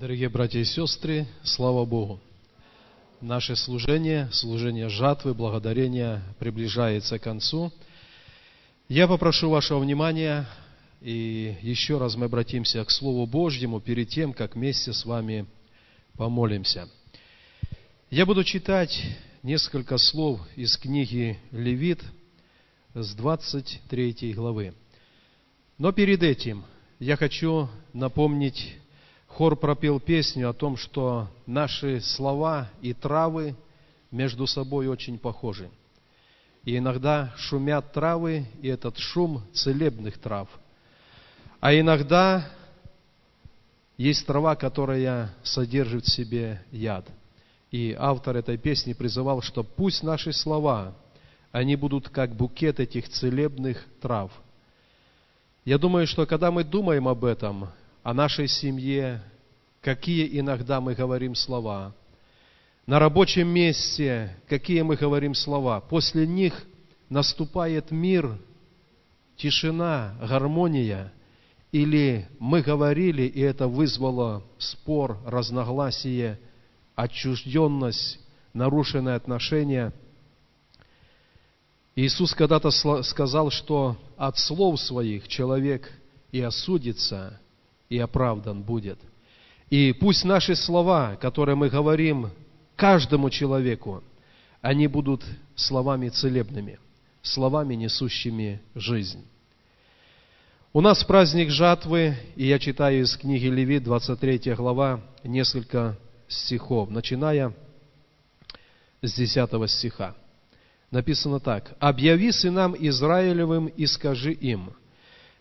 Дорогие братья и сестры, слава Богу! Наше служение, служение жатвы, благодарения приближается к концу. Я попрошу вашего внимания, и еще раз мы обратимся к Слову Божьему перед тем, как вместе с вами помолимся. Я буду читать несколько слов из книги Левит с 23 главы. Но перед этим я хочу напомнить Хор пропел песню о том, что наши слова и травы между собой очень похожи. И иногда шумят травы, и этот шум целебных трав. А иногда есть трава, которая содержит в себе яд. И автор этой песни призывал, что пусть наши слова, они будут как букет этих целебных трав. Я думаю, что когда мы думаем об этом, о нашей семье, какие иногда мы говорим слова. На рабочем месте, какие мы говорим слова. После них наступает мир, тишина, гармония. Или мы говорили, и это вызвало спор, разногласие, отчужденность, нарушенные отношения. Иисус когда-то сказал, что от слов своих человек и осудится, и оправдан будет – и пусть наши слова, которые мы говорим каждому человеку, они будут словами целебными, словами, несущими жизнь. У нас праздник жатвы, и я читаю из книги Левит, 23 глава, несколько стихов, начиная с 10 стиха. Написано так. «Объяви сынам Израилевым и скажи им,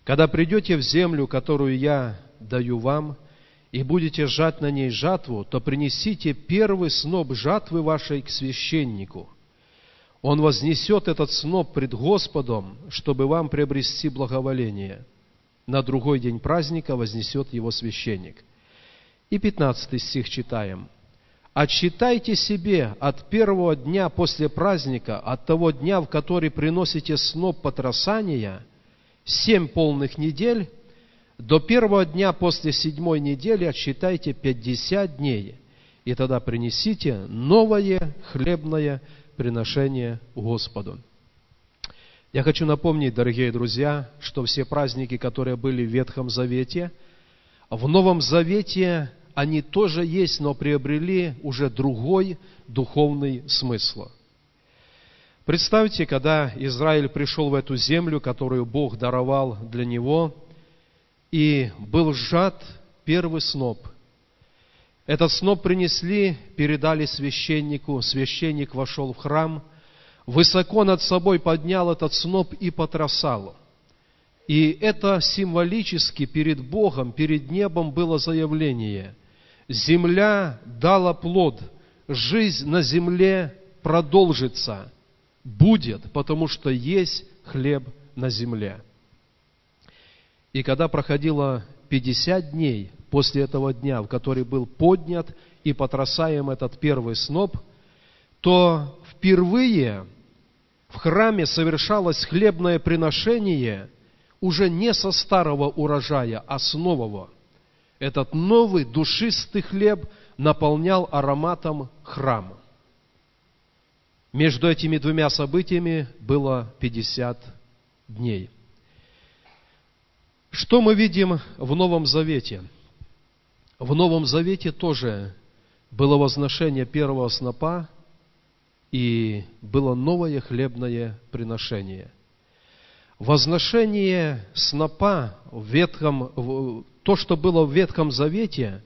когда придете в землю, которую я даю вам, и будете жать на ней жатву, то принесите первый сноп жатвы вашей к священнику. Он вознесет этот сноп пред Господом, чтобы вам приобрести благоволение. На другой день праздника вознесет его священник. И пятнадцатый стих читаем. «Отсчитайте себе от первого дня после праздника, от того дня, в который приносите сноп потрясания, семь полных недель, до первого дня после седьмой недели отсчитайте пятьдесят дней, и тогда принесите новое хлебное приношение Господу. Я хочу напомнить, дорогие друзья, что все праздники, которые были в Ветхом Завете, в Новом Завете они тоже есть, но приобрели уже другой духовный смысл. Представьте, когда Израиль пришел в эту землю, которую Бог даровал для него, и был сжат первый сноп. Этот сноп принесли, передали священнику, священник вошел в храм, высоко над собой поднял этот сноп и потрясал. И это символически перед Богом, перед небом было заявление. Земля дала плод, жизнь на земле продолжится, будет, потому что есть хлеб на земле. И когда проходило 50 дней после этого дня, в который был поднят и потрясаем этот первый сноп, то впервые в храме совершалось хлебное приношение уже не со старого урожая, а с нового. Этот новый душистый хлеб наполнял ароматом храма. Между этими двумя событиями было 50 дней. Что мы видим в Новом Завете? В Новом Завете тоже было возношение первого снопа и было новое хлебное приношение. Возношение снопа в Ветхом, то, что было в Ветхом Завете,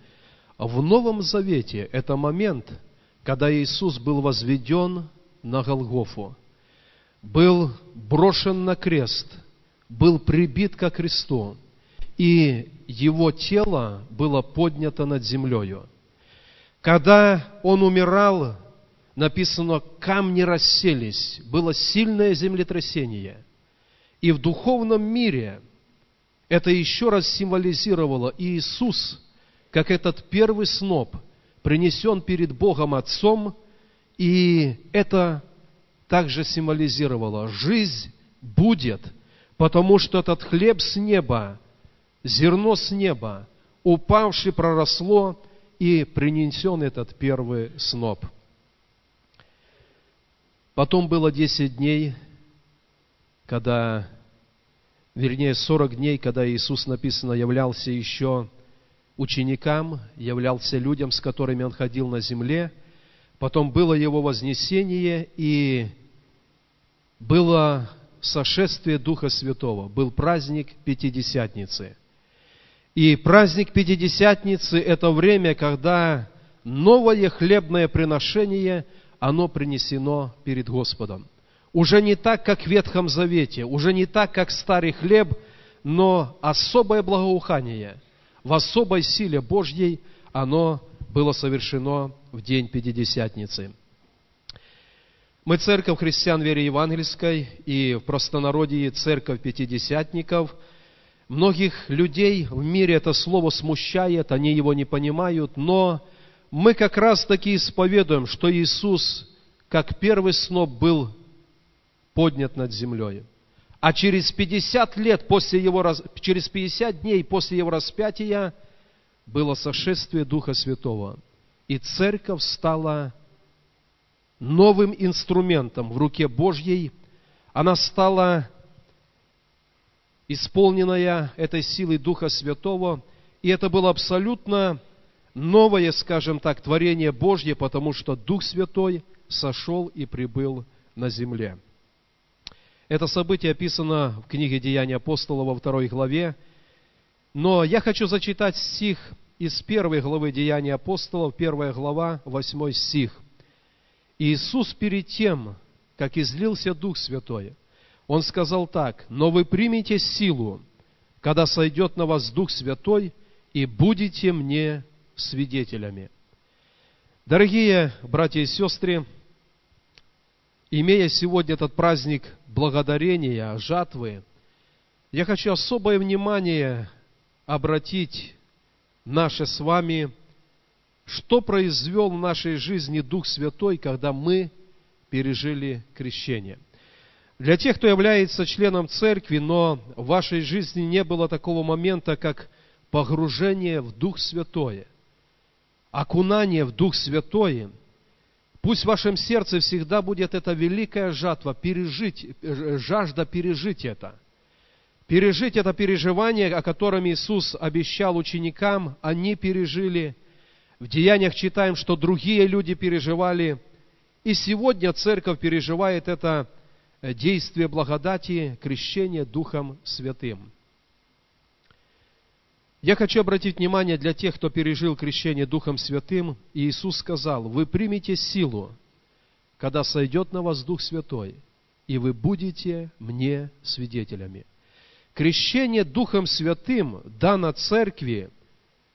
в Новом Завете – это момент, когда Иисус был возведен на Голгофу, был брошен на крест – был прибит ко кресту, и его тело было поднято над землею. Когда он умирал, написано, камни расселись, было сильное землетрясение. И в духовном мире это еще раз символизировало Иисус, как этот первый сноп, принесен перед Богом Отцом, и это также символизировало, жизнь будет – Потому что этот хлеб с неба, зерно с неба, упавший проросло и принесен этот первый сноп. Потом было 10 дней, когда, вернее, 40 дней, когда Иисус, написано, являлся еще ученикам, являлся людям, с которыми Он ходил на земле. Потом было Его вознесение, и было сошествие Духа Святого, был праздник Пятидесятницы. И праздник Пятидесятницы – это время, когда новое хлебное приношение, оно принесено перед Господом. Уже не так, как в Ветхом Завете, уже не так, как старый хлеб, но особое благоухание в особой силе Божьей оно было совершено в день Пятидесятницы. Мы церковь христиан веры евангельской и в простонародье церковь пятидесятников. Многих людей в мире это слово смущает, они его не понимают, но мы как раз таки исповедуем, что Иисус, как первый сноп, был поднят над землей. А через 50 лет после его, через 50 дней после его распятия было сошествие Духа Святого. И церковь стала новым инструментом в руке Божьей. Она стала исполненная этой силой Духа Святого, и это было абсолютно новое, скажем так, творение Божье, потому что Дух Святой сошел и прибыл на земле. Это событие описано в книге Деяния апостола во второй главе, но я хочу зачитать стих из первой главы Деяния апостолов, первая глава, восьмой стих – Иисус перед тем, как излился Дух Святой, Он сказал так, «Но вы примете силу, когда сойдет на вас Дух Святой, и будете мне свидетелями». Дорогие братья и сестры, имея сегодня этот праздник благодарения, жатвы, я хочу особое внимание обратить наше с вами что произвел в нашей жизни Дух Святой, когда мы пережили крещение. Для тех, кто является членом церкви, но в вашей жизни не было такого момента, как погружение в Дух Святой, окунание в Дух Святой, пусть в вашем сердце всегда будет эта великая жатва, пережить, жажда пережить это. Пережить это переживание, о котором Иисус обещал ученикам, они пережили – в Деяниях читаем, что другие люди переживали, и сегодня церковь переживает это э, действие благодати, крещения Духом Святым. Я хочу обратить внимание для тех, кто пережил крещение Духом Святым. Иисус сказал, вы примете силу, когда сойдет на вас Дух Святой, и вы будете мне свидетелями. Крещение Духом Святым дано церкви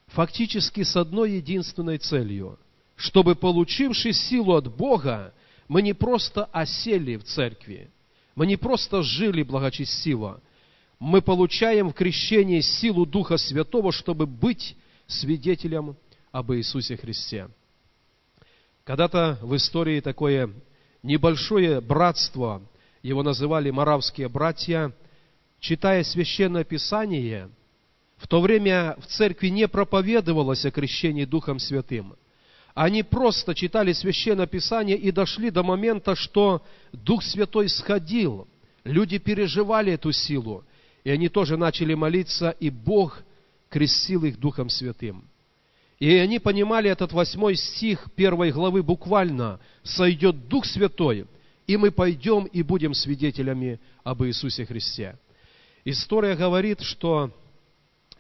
фактически с одной единственной целью, чтобы, получивши силу от Бога, мы не просто осели в церкви, мы не просто жили благочестиво, мы получаем в крещении силу Духа Святого, чтобы быть свидетелем об Иисусе Христе. Когда-то в истории такое небольшое братство, его называли маравские братья, читая Священное Писание – в то время в церкви не проповедовалось о крещении Духом Святым. Они просто читали Священное Писание и дошли до момента, что Дух Святой сходил. Люди переживали эту силу. И они тоже начали молиться, и Бог крестил их Духом Святым. И они понимали этот восьмой стих первой главы буквально. «Сойдет Дух Святой, и мы пойдем и будем свидетелями об Иисусе Христе». История говорит, что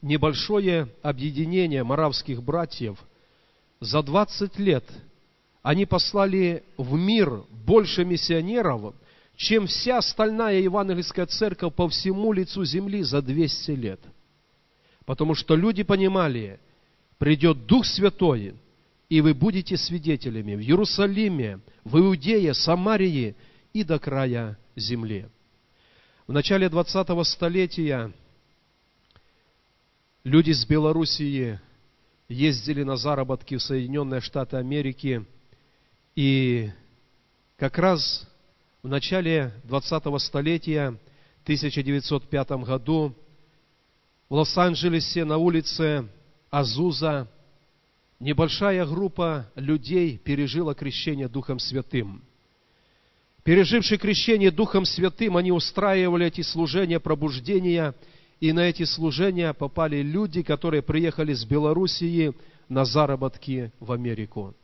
небольшое объединение маравских братьев. За 20 лет они послали в мир больше миссионеров, чем вся остальная евангельская церковь по всему лицу земли за 200 лет. Потому что люди понимали, придет Дух Святой, и вы будете свидетелями в Иерусалиме, в Иудее, Самарии и до края земли. В начале 20-го столетия Люди с Белоруссии ездили на заработки в Соединенные Штаты Америки, и как раз в начале 20-го столетия, в 1905 году, в Лос-Анджелесе на улице Азуза небольшая группа людей пережила крещение Духом Святым. Пережившие крещение Духом Святым, они устраивали эти служения пробуждения, и на эти служения попали люди, которые приехали с Белоруссии на заработки в Америку.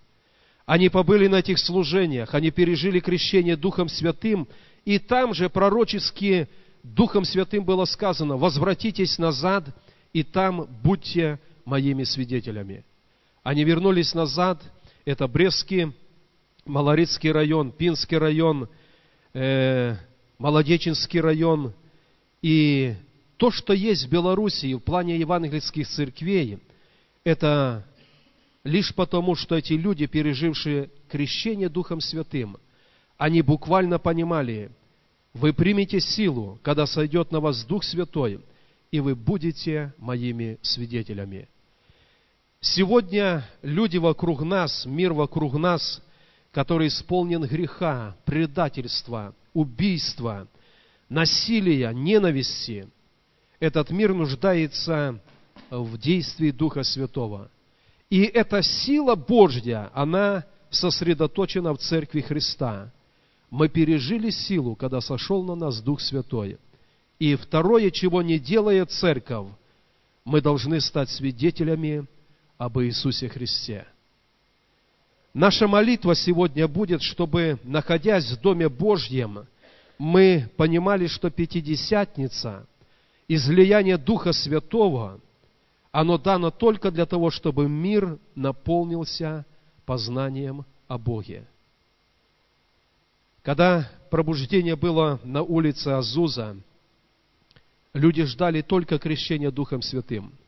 Они побыли на этих служениях, они пережили крещение Духом Святым, и там же пророчески Духом Святым было сказано, возвратитесь назад, и там будьте моими свидетелями. Они вернулись назад, это Брестский, Малорицкий район, Пинский район, э, Молодеченский район. И то, что есть в Белоруссии в плане евангельских церквей, это лишь потому, что эти люди, пережившие крещение Духом Святым, они буквально понимали, вы примете силу, когда сойдет на вас Дух Святой, и вы будете моими свидетелями. Сегодня люди вокруг нас, мир вокруг нас, который исполнен греха, предательства, убийства, насилия, ненависти, этот мир нуждается в действии Духа Святого. И эта сила Божья, она сосредоточена в Церкви Христа. Мы пережили силу, когда сошел на нас Дух Святой. И второе, чего не делает Церковь, мы должны стать свидетелями об Иисусе Христе. Наша молитва сегодня будет, чтобы, находясь в Доме Божьем, мы понимали, что Пятидесятница, излияние Духа Святого, оно дано только для того, чтобы мир наполнился познанием о Боге. Когда пробуждение было на улице Азуза, люди ждали только крещения Духом Святым –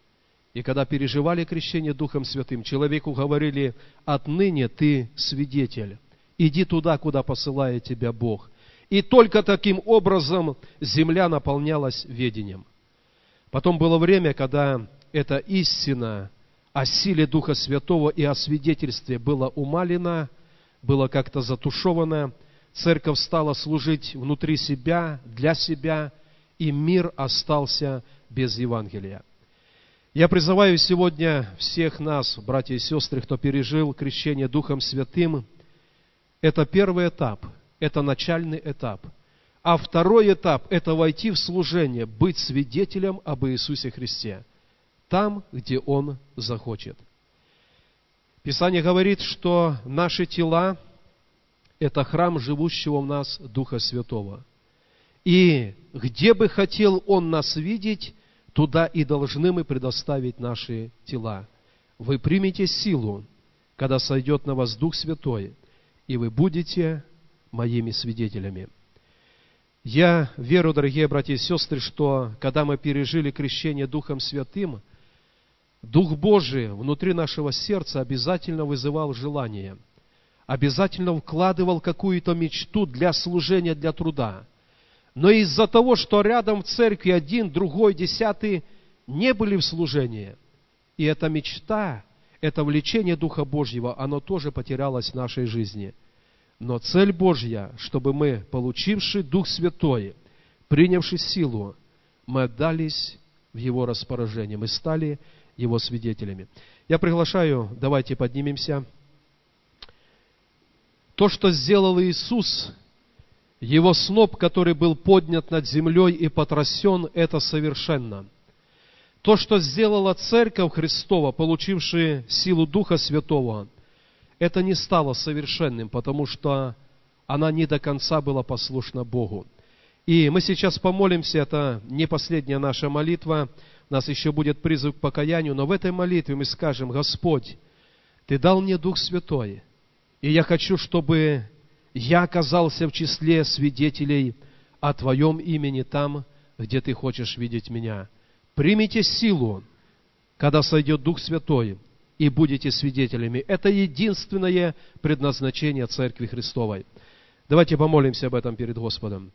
и когда переживали крещение Духом Святым, человеку говорили, отныне ты свидетель, иди туда, куда посылает тебя Бог. И только таким образом земля наполнялась ведением. Потом было время, когда эта истина о силе Духа Святого и о свидетельстве была умалена, было как-то затушевано, церковь стала служить внутри себя, для себя, и мир остался без Евангелия. Я призываю сегодня всех нас, братья и сестры, кто пережил крещение Духом Святым. Это первый этап, это начальный этап. А второй этап – это войти в служение, быть свидетелем об Иисусе Христе, там, где Он захочет. Писание говорит, что наши тела – это храм живущего в нас Духа Святого. И где бы хотел Он нас видеть, Туда и должны мы предоставить наши тела. Вы примете силу, когда сойдет на вас Дух Святой, и вы будете моими свидетелями. Я верю, дорогие братья и сестры, что когда мы пережили крещение Духом Святым, Дух Божий внутри нашего сердца обязательно вызывал желание, обязательно вкладывал какую-то мечту для служения, для труда. Но из-за того, что рядом в церкви один, другой, десятый не были в служении, и эта мечта, это влечение Духа Божьего, оно тоже потерялось в нашей жизни. Но цель Божья, чтобы мы, получивший Дух Святой, принявший силу, мы отдались в Его распоряжение, мы стали Его свидетелями. Я приглашаю, давайте поднимемся. То, что сделал Иисус, его сноп, который был поднят над землей и потрясен, это совершенно. То, что сделала Церковь Христова, получившая силу Духа Святого, это не стало совершенным, потому что она не до конца была послушна Богу. И мы сейчас помолимся, это не последняя наша молитва, у нас еще будет призыв к покаянию, но в этой молитве мы скажем, Господь, Ты дал мне Дух Святой, и я хочу, чтобы я оказался в числе свидетелей о Твоем имени там, где Ты хочешь видеть меня. Примите силу, когда сойдет Дух Святой, и будете свидетелями. Это единственное предназначение Церкви Христовой. Давайте помолимся об этом перед Господом.